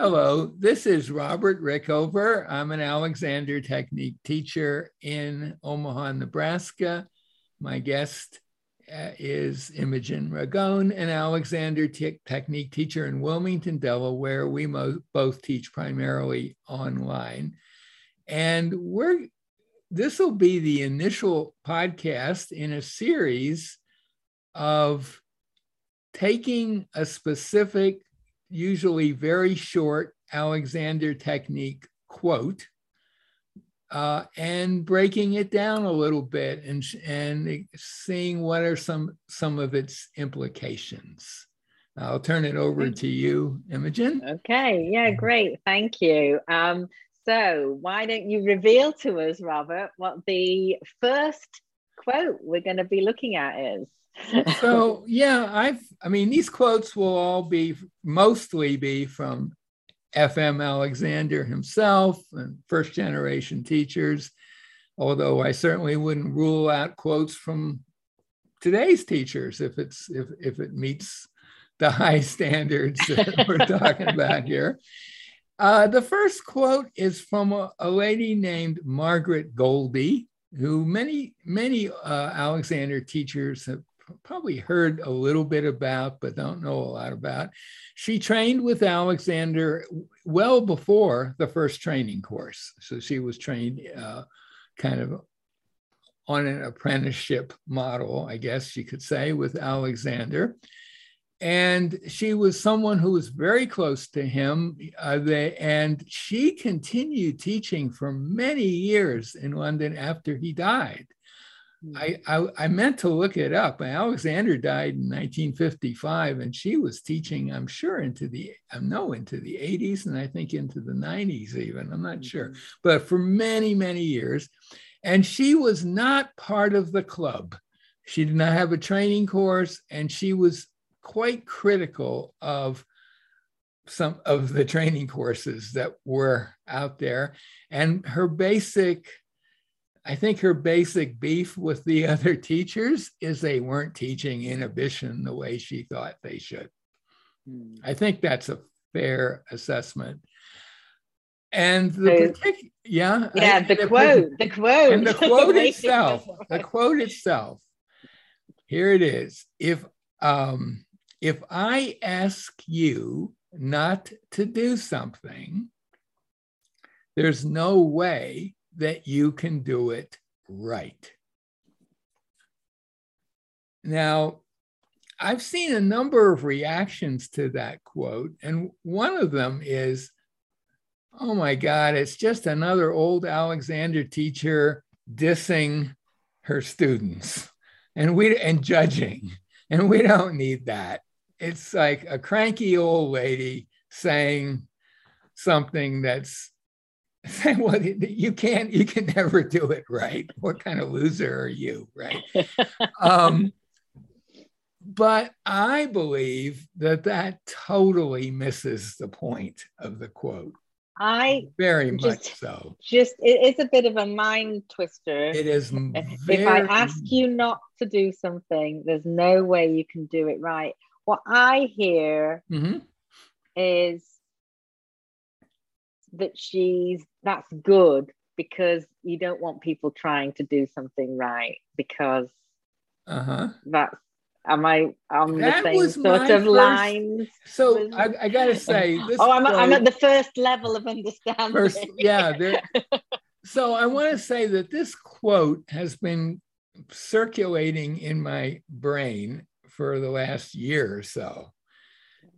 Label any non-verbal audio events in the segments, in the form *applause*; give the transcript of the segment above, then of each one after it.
Hello, this is Robert Rickover. I'm an Alexander Technique teacher in Omaha, Nebraska. My guest uh, is Imogen Ragone, an Alexander te- Technique teacher in Wilmington, Delaware. We mo- both teach primarily online. And we're this will be the initial podcast in a series of taking a specific usually very short Alexander technique quote uh, and breaking it down a little bit and, and seeing what are some, some of its implications. I'll turn it over to you, Imogen. Okay, yeah, great. Thank you. Um, so, why don't you reveal to us, Robert, what the first quote we're going to be looking at is? So *laughs* yeah, I've I mean these quotes will all be mostly be from FM Alexander himself and first generation teachers, although I certainly wouldn't rule out quotes from today's teachers if it's if if it meets the *laughs* high standards that we're talking about here. Uh, the first quote is from a, a lady named Margaret Goldie, who many many uh, Alexander teachers have probably heard a little bit about, but don't know a lot about. She trained with Alexander well before the first training course. So she was trained uh, kind of on an apprenticeship model, I guess you could say, with Alexander. And she was someone who was very close to him. Uh, they, and she continued teaching for many years in London after he died. I, I, I meant to look it up. Alexander died in 1955, and she was teaching. I'm sure into the I know into the 80s, and I think into the 90s even. I'm not mm-hmm. sure, but for many many years, and she was not part of the club. She did not have a training course, and she was quite critical of some of the training courses that were out there, and her basic I think her basic beef with the *laughs* other teachers is they weren't teaching inhibition the way she thought they should. Hmm. I think that's a fair assessment. And the partic- yeah, yeah, I, the, the, quote, the quote, and the quote *laughs* itself, the quote itself. Here it is. If um, if I ask you not to do something, there's no way that you can do it right. Now, I've seen a number of reactions to that quote, and one of them is, oh my God, it's just another old Alexander teacher dissing her students and we and judging. And we don't need that. It's like a cranky old lady saying something that's *laughs* well, you can't, you can *laughs* never do it right. What kind of loser are you, right? *laughs* um, but I believe that that totally misses the point of the quote. I very just, much so. Just it is a bit of a mind twister. It is. If, very... if I ask you not to do something, there's no way you can do it right. What I hear mm-hmm. is that she's that's good because you don't want people trying to do something right because uh-huh. that's am I on that the same sort of first, lines? So I, I, gotta *laughs* say, oh, I'm, quote, I'm at the first level of understanding. First, yeah. *laughs* so I want to say that this quote has been circulating in my brain for the last year or so.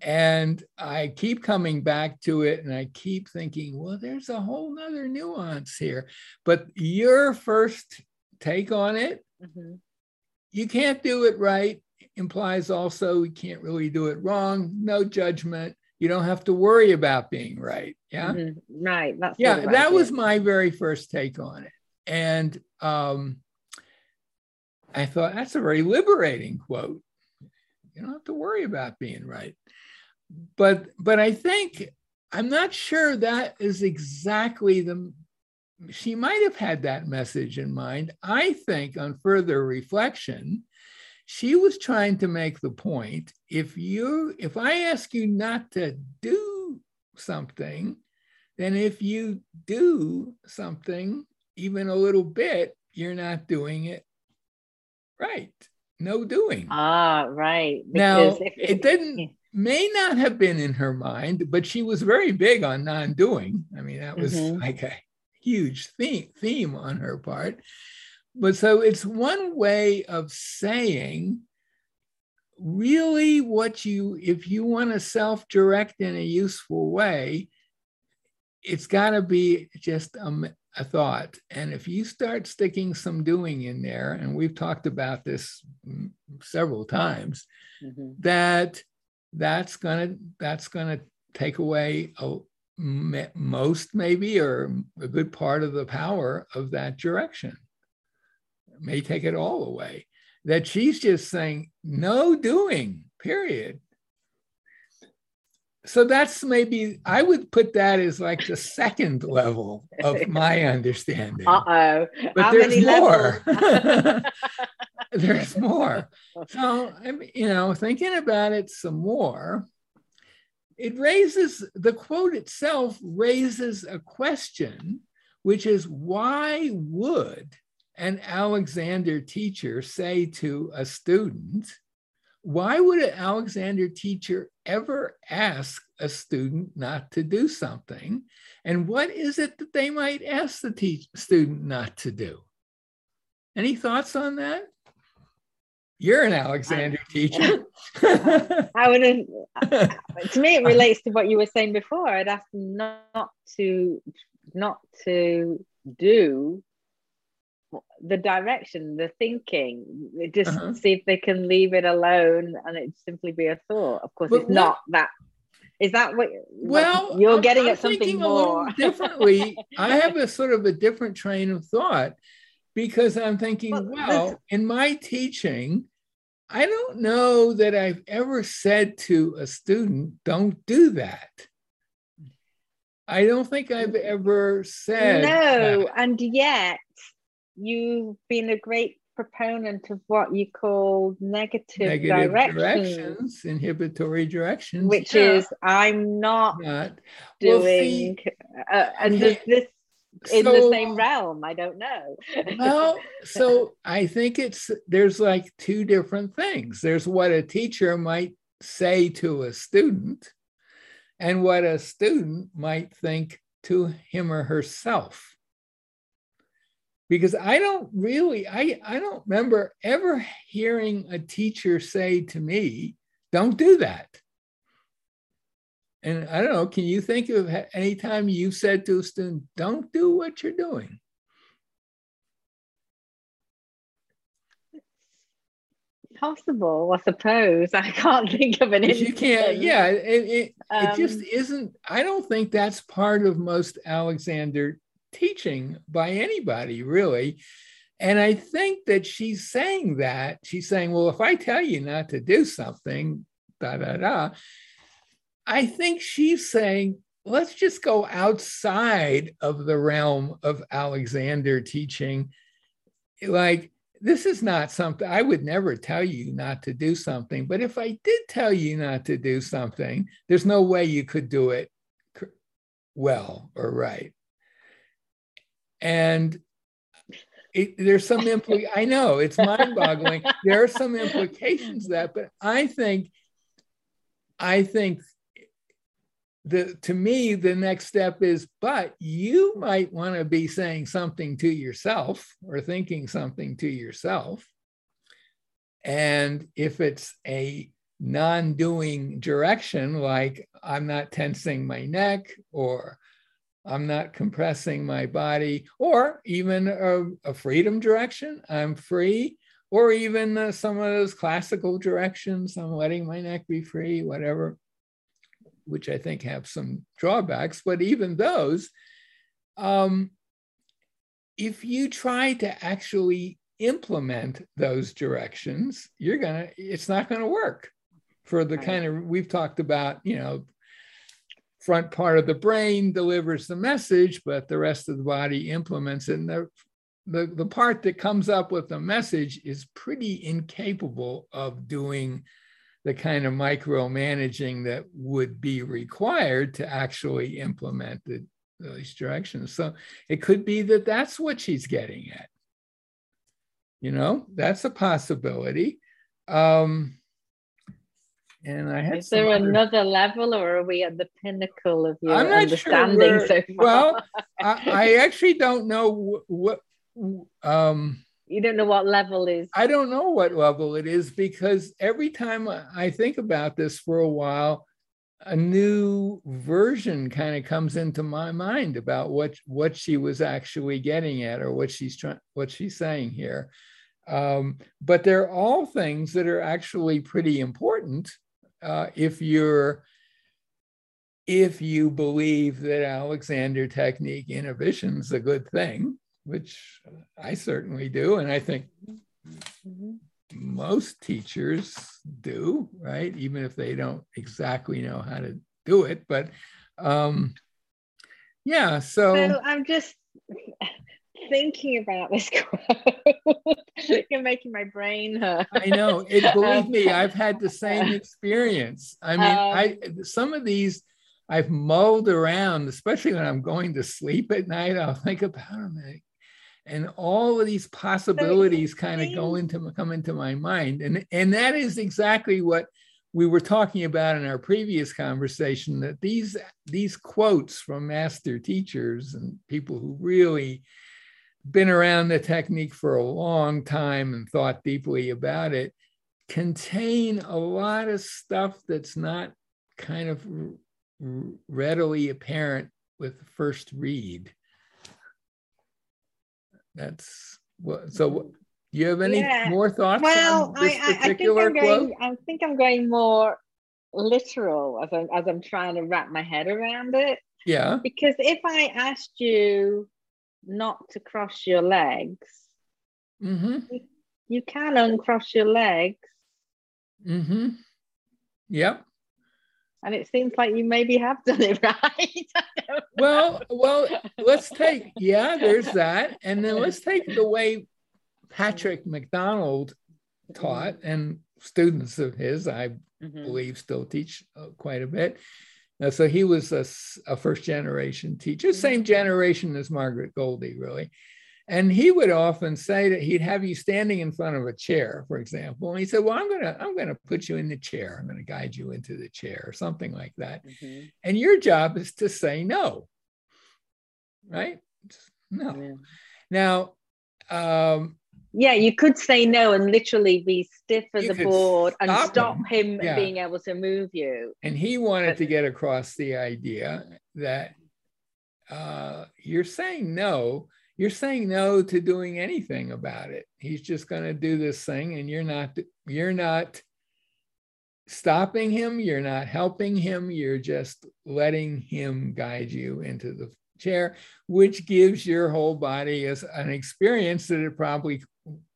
And I keep coming back to it and I keep thinking, well, there's a whole nother nuance here. But your first take on it, mm-hmm. you can't do it right, implies also you can't really do it wrong, no judgment. You don't have to worry about being right. Yeah. Mm-hmm. Right. That's yeah. That was my very first take on it. And um, I thought that's a very liberating quote. You don't have to worry about being right but but I think I'm not sure that is exactly the she might have had that message in mind. I think on further reflection, she was trying to make the point if you if I ask you not to do something, then if you do something even a little bit, you're not doing it right. No doing. Ah, right. Because now, if, it didn't *laughs* may not have been in her mind, but she was very big on non-doing. I mean, that was mm-hmm. like a huge theme, theme on her part. But so it's one way of saying really what you, if you want to self direct in a useful way, it's got to be just a, a, thought. And if you start sticking some doing in there, and we've talked about this several times, mm-hmm. that that's gonna that's gonna take away a, most maybe or a good part of the power of that direction may take it all away. That she's just saying, no doing, period. So that's maybe, I would put that as like the second level of *laughs* my understanding. Uh oh. But How there's more. *laughs* *laughs* *laughs* there's more. So, I'm, you know, thinking about it some more, it raises the quote itself raises a question, which is why would an Alexander teacher say to a student, why would an Alexander teacher ever ask a student not to do something? And what is it that they might ask the student not to do? Any thoughts on that? You're an Alexander I, *laughs* teacher. *laughs* I wouldn't. to me, it *laughs* relates to what you were saying before. I'd ask them not to, not to do the direction, the thinking, just uh-huh. see if they can leave it alone and it simply be a thought. Of course, but it's what, not that. Is that what? Well, you're I'm, getting I'm at something more differently. I have a sort of a different train of thought because I'm thinking, well, well in my teaching, I don't know that I've ever said to a student, "Don't do that." I don't think I've ever said. No, that. and yet you've been a great proponent of what you call negative, negative directions, directions, inhibitory directions, which yeah. is I'm not, not. doing, well, see, uh, and okay. this in so, the same realm. I don't know. well, *laughs* so I think it's there's like two different things. There's what a teacher might say to a student, and what a student might think to him or herself because I don't really, I, I don't remember ever hearing a teacher say to me, don't do that. And I don't know, can you think of any time you've said to a student, don't do what you're doing? Possible, I suppose. *laughs* I can't think of an if You can't, yeah, it, it, um, it just isn't, I don't think that's part of most Alexander teaching by anybody, really. And I think that she's saying that. She's saying, well, if I tell you not to do something, da da da, I think she's saying, let's just go outside of the realm of Alexander teaching. Like, this is not something I would never tell you not to do something. But if I did tell you not to do something, there's no way you could do it well or right and it, there's some impl- *laughs* I know it's mind-boggling. there are some implications that, but I think, I think the to me the next step is, but you might want to be saying something to yourself or thinking something to yourself, and if it's a non-doing direction, like I'm not tensing my neck or I'm not compressing my body, or even a, a freedom direction. I'm free, or even uh, some of those classical directions. I'm letting my neck be free, whatever, which I think have some drawbacks. But even those, um, if you try to actually implement those directions, you're gonna, it's not gonna work for the kind of we've talked about, you know, front part of the brain delivers the message, but the rest of the body implements it. And the, the, the part that comes up with the message is pretty incapable of doing the kind of micromanaging that would be required to actually implement the, these directions. So it could be that that's what she's getting at. You know, that's a possibility. Um, and I had is there other... another level, or are we at the pinnacle of your understanding sure so far? Well, *laughs* I, I, actually don't know what. Um, you don't know what level is. I don't know what level it is because every time i think about this for a while a new version kind of comes into my mind about what what she was actually getting at or what she's trying what she's saying here. Um, but they're all things that are actually pretty important uh, if you're if you believe that alexander technique inhibition is a good thing which I certainly do, and I think mm-hmm. most teachers do, right? Even if they don't exactly know how to do it, but um, yeah. So, so I'm just *laughs* thinking about this *laughs* quote. You're making my brain hurt. I know. It *laughs* believe me, um, I've had the same experience. I mean, um, I some of these I've mulled around, especially when I'm going to sleep at night. I'll think about them. Like, and all of these possibilities kind of go into come into my mind. And and that is exactly what we were talking about in our previous conversation that these these quotes from master teachers and people who really been around the technique for a long time and thought deeply about it contain a lot of stuff that's not kind of readily apparent with the first read. That's what. So, you have any yeah. more thoughts? Well, I, particular I, think I'm quote? going. I think I'm going more literal as I'm as I'm trying to wrap my head around it. Yeah. Because if I asked you not to cross your legs, mm-hmm. you, you can uncross your legs. Mm-hmm. Yep and it seems like you maybe have *laughs* done it right. well, well, let's take yeah, there's *laughs* that, and then let's take the way Patrick McDonald taught mm-hmm. and students of his, I mm-hmm. believe, still teach uh, quite a bit. Now, so he was a, a first generation teacher, mm-hmm. same generation as Margaret Goldie, really. And he would often say that he'd have you standing in front of a chair, for example. And he said, Well, I'm gonna, I'm gonna put you in the chair. I'm gonna guide you into the chair or something like that. Mm-hmm. And your job is to say no. Right? No. Yeah. Now um, yeah, you could say no and literally be stiff as a board stop and stop him, him yeah. being able to move you. And he wanted but, to get across the idea that uh, you're saying no you're saying no to doing anything about it. He's just going to do this thing, and you're not you're not stopping him. You're not helping him. You're just letting him guide you into the chair, which gives your whole body as an experience that it probably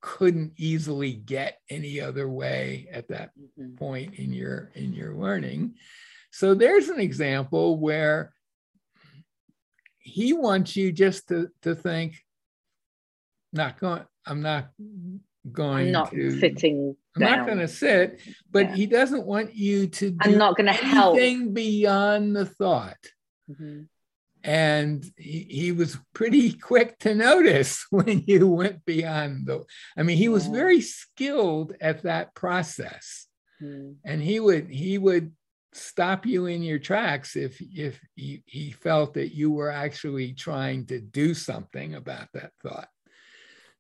couldn't easily get any other way at that mm-hmm. point in your in your learning. So there's an example where he wants you just to, to think, not going, I'm not going I'm not to, sitting. I'm down. not going to sit, but yeah. he doesn't want you to. Do I'm not going to help. Anything beyond the thought. Mm-hmm. And he, he, was pretty quick to notice *laughs* when you went beyond the. I mean, he was very skilled at that process, mm-hmm. and he would he would stop you in your tracks if if he, he felt that you were actually trying to do something about that thought.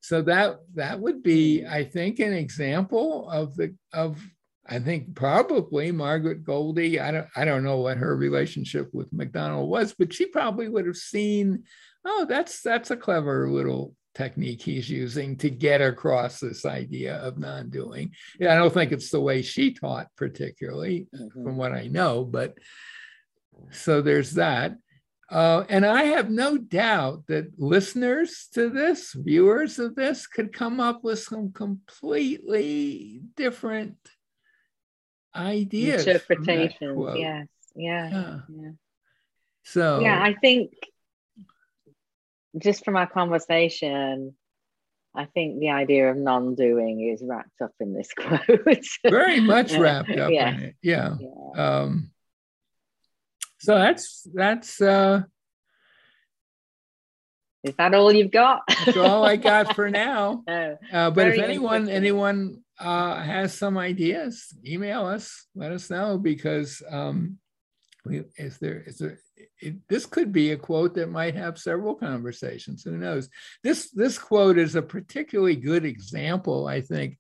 So that that would be i think an example of the of i think probably margaret goldie. I don't i don't know what her relationship with mcdonald was but she probably would have seen oh that's that's a clever little technique he's using to get across this idea of non doing. Yeah, I don't think it's the way she taught, particularly mm-hmm. from what I know, but so there's that. Uh, and I have no doubt that listeners to this, viewers of this, could come up with some completely different ideas. Interpretations, yes, yeah. yeah. So, yeah, I think just from our conversation, I think the idea of non doing is wrapped up in this *laughs* quote. Very much wrapped up yeah. in it. Yeah. yeah. Um, so that's, that's, uh, is that all you've got? that's all I got for now. *laughs* Uh, but if anyone, anyone uh, has some ideas, email us, let us know because um, we, if there is a. there, it, this could be a quote that might have several conversations. Who knows? This this quote is a particularly good example, I think,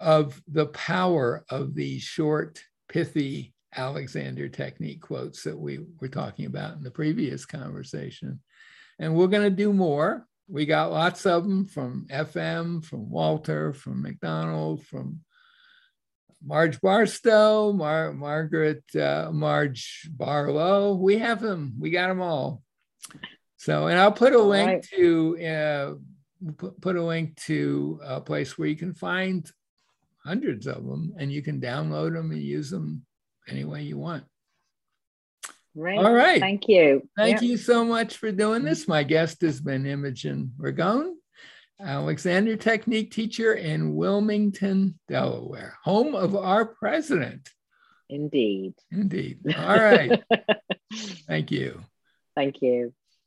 of the power of these short, pithy Alexander technique quotes that we were talking about in the previous conversation. And we're going to do more. We got lots of them from FM, from Walter, from McDonald, from Marge Barstow, Mar- Margaret, uh, Marge Barlow. We have them. We got them all. So, and I'll put a link right. to uh, put, put a link to a place where you can find hundreds of them, and you can download them and use them any way you want. Right. All right. Thank you. Thank yep. you so much for doing this. My guest has been Imogen Ragone. Alexander Technique teacher in Wilmington, Delaware, home of our president. Indeed. Indeed. All right. *laughs* Thank you. Thank you.